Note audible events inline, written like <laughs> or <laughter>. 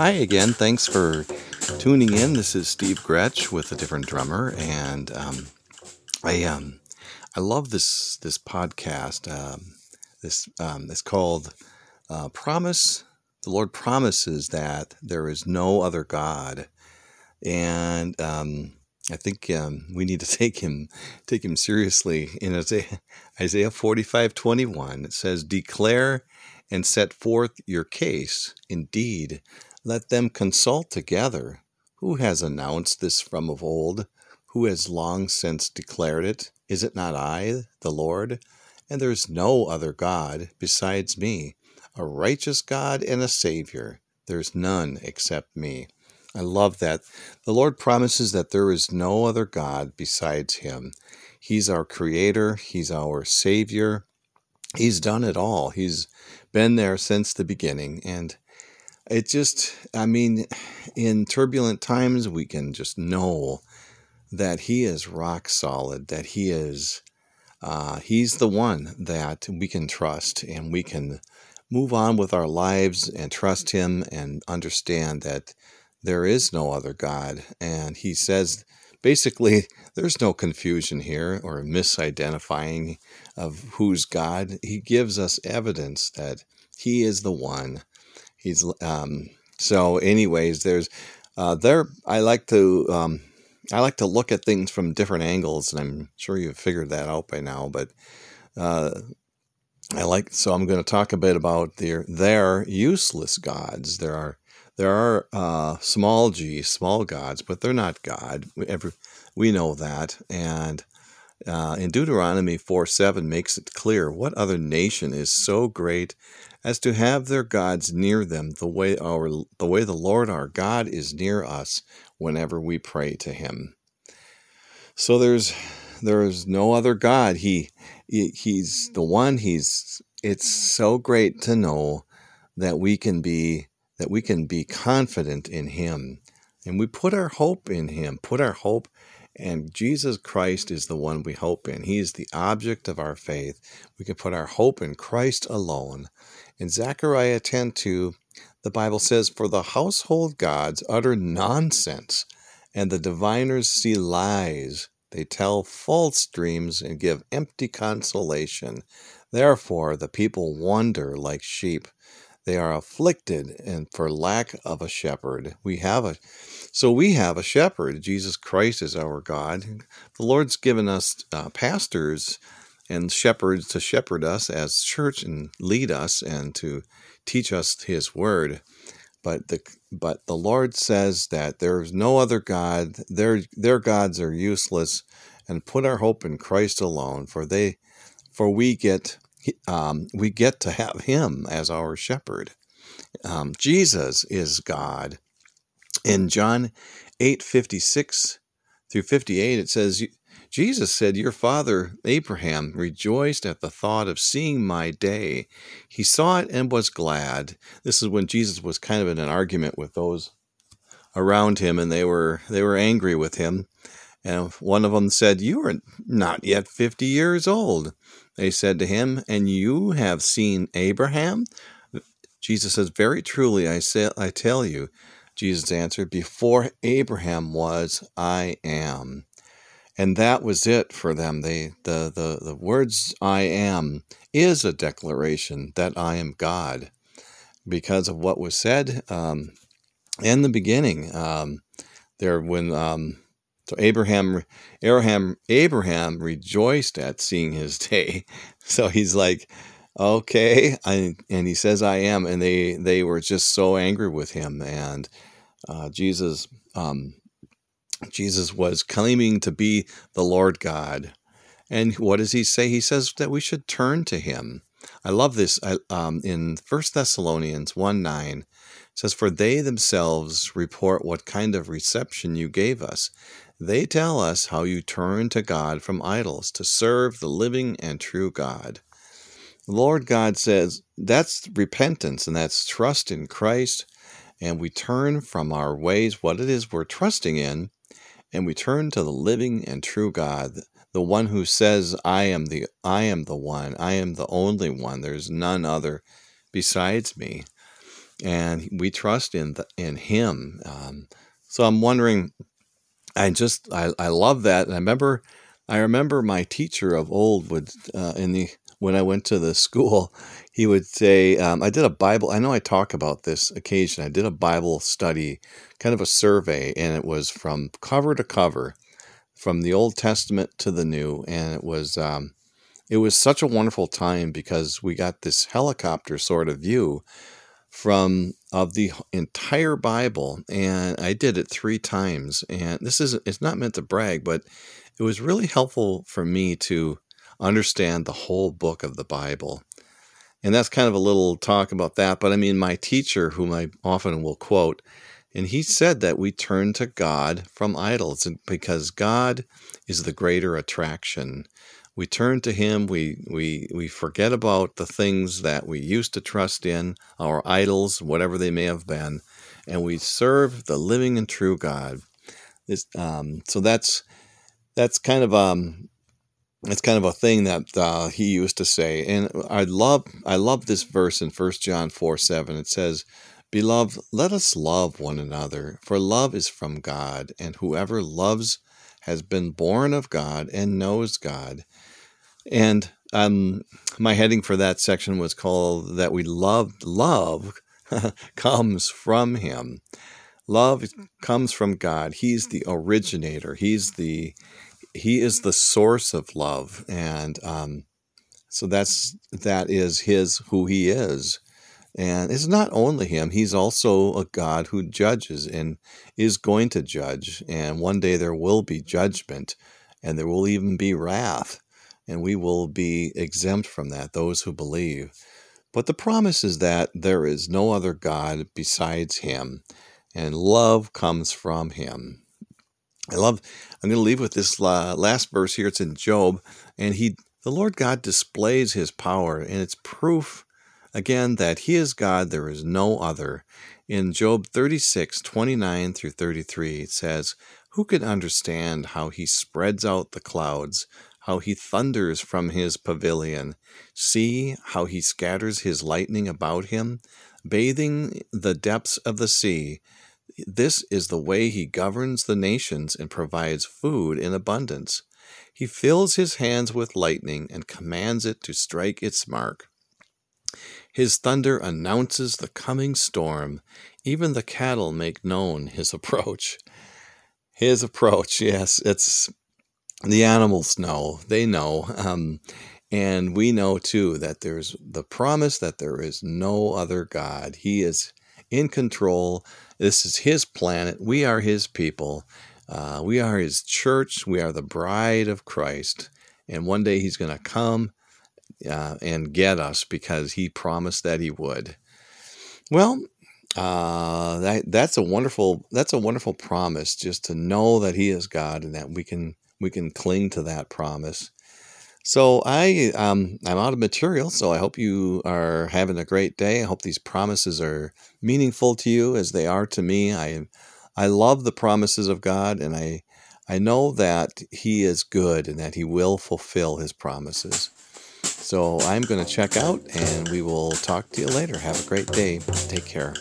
Hi again. Thanks for tuning in. This is Steve Gretsch with a different drummer, and um, I um, I love this this podcast. Um, this um, it's called uh, Promise. The Lord promises that there is no other God, and um, I think um, we need to <laughs> take him take him seriously. In Isaiah, Isaiah forty five twenty one, it says, "Declare and set forth your case. Indeed, let them consult together. Who has announced this from of old? Who has long since declared it? Is it not I, the Lord? And there is no other God besides me, a righteous God and a Savior. There is none except me. I love that. The Lord promises that there is no other God besides Him. He's our Creator, He's our Savior. He's done it all. He's been there since the beginning. And it just, I mean, in turbulent times, we can just know that He is rock solid, that He is. Uh, he's the one that we can trust and we can move on with our lives and trust Him and understand that there is no other God. And he says basically, <laughs> there's no confusion here or misidentifying of who's God. He gives us evidence that he is the one. He's um, so. Anyways, there's uh, there. I like to um, I like to look at things from different angles, and I'm sure you've figured that out by now. But uh, I like so I'm going to talk a bit about their their useless gods. There are there are uh, small g, small gods, but they're not God. We, every, we know that. And uh, in Deuteronomy 4 7 makes it clear what other nation is so great as to have their gods near them the way our the way the Lord our God is near us whenever we pray to him. So there's there's no other God. He, he he's the one he's it's so great to know that we can be that we can be confident in Him. And we put our hope in Him, put our hope, and Jesus Christ is the one we hope in. He is the object of our faith. We can put our hope in Christ alone. In Zechariah 10 2, the Bible says, For the household gods utter nonsense, and the diviners see lies. They tell false dreams and give empty consolation. Therefore, the people wander like sheep. They are afflicted and for lack of a shepherd. We have a so we have a shepherd. Jesus Christ is our God. The Lord's given us uh, pastors and shepherds to shepherd us as church and lead us and to teach us his word. But the but the Lord says that there is no other God. Their their gods are useless, and put our hope in Christ alone. For they, for we get um, we get to have him as our shepherd. Um, Jesus is God. In John 8 56 through 58, it says, Jesus said, Your father Abraham rejoiced at the thought of seeing my day. He saw it and was glad. This is when Jesus was kind of in an argument with those around him, and they were they were angry with him. And one of them said, You are not yet fifty years old. They said to him, And you have seen Abraham? Jesus says, Very truly, I, say, I tell you, Jesus answered, Before Abraham was, I am. And that was it for them. They, the, the, the words I am is a declaration that I am God because of what was said um, in the beginning. Um, there, when um, so Abraham, Abraham, Abraham rejoiced at seeing his <laughs> day. So he's like, okay, I, and he says, I am, and they they were just so angry with him. And uh, Jesus, um, Jesus was claiming to be the Lord God. And what does he say? He says that we should turn to him. I love this um, in 1 Thessalonians 1 9 says, For they themselves report what kind of reception you gave us. They tell us how you turn to God from idols to serve the living and true God. The Lord God says that's repentance and that's trust in Christ. And we turn from our ways, what it is we're trusting in, and we turn to the living and true God, the one who says, I am the I am the one, I am the only one, there's none other besides me. and we trust in the, in Him. Um, so I'm wondering. I just I, I love that. And I remember I remember my teacher of old would uh, in the when I went to the school, he would say, um, I did a Bible, I know I talk about this occasion. I did a Bible study, kind of a survey, and it was from cover to cover, from the Old Testament to the New. And it was, um, it was such a wonderful time because we got this helicopter sort of view from of the entire Bible, and I did it three times. And this is it's not meant to brag, but it was really helpful for me to understand the whole book of the Bible. And that's kind of a little talk about that. But I mean, my teacher, whom I often will quote, and he said that we turn to God from idols because God is the greater attraction. We turn to Him, we, we, we forget about the things that we used to trust in, our idols, whatever they may have been, and we serve the living and true God. This, um, so that's that's kind of um, it's kind of a thing that uh, he used to say and i love i love this verse in 1 john 4 7 it says beloved let us love one another for love is from god and whoever loves has been born of god and knows god. And um, my heading for that section was called that we love love <laughs> comes from him. Love comes from god. He's the originator. He's the he is the source of love, and um, so that's that is his who he is. And it's not only him, he's also a God who judges and is going to judge. And one day there will be judgment and there will even be wrath. And we will be exempt from that, those who believe. But the promise is that there is no other God besides him, and love comes from him. I love, I'm going to leave with this last verse here. It's in Job. And he, the Lord God displays his power, and it's proof, again, that he is God, there is no other. In Job 36, 29 through 33, it says, Who can understand how he spreads out the clouds, how he thunders from his pavilion? See how he scatters his lightning about him, bathing the depths of the sea. This is the way he governs the nations and provides food in abundance. He fills his hands with lightning and commands it to strike its mark. His thunder announces the coming storm. Even the cattle make known his <laughs> approach. His approach, yes, it's the animals know. They know. Um, and we know too that there's the promise that there is no other God. He is in control. This is His planet. We are His people. Uh, we are His church. We are the bride of Christ. And one day He's going to come uh, and get us because He promised that He would. Well, uh, that that's a wonderful that's a wonderful promise just to know that He is God and that we can we can cling to that promise. So I um, I'm out of material, so I hope you are having a great day. I hope these promises are meaningful to you as they are to me. I I love the promises of God, and I I know that He is good and that He will fulfill His promises. So I'm going to check out, and we will talk to you later. Have a great day. Take care.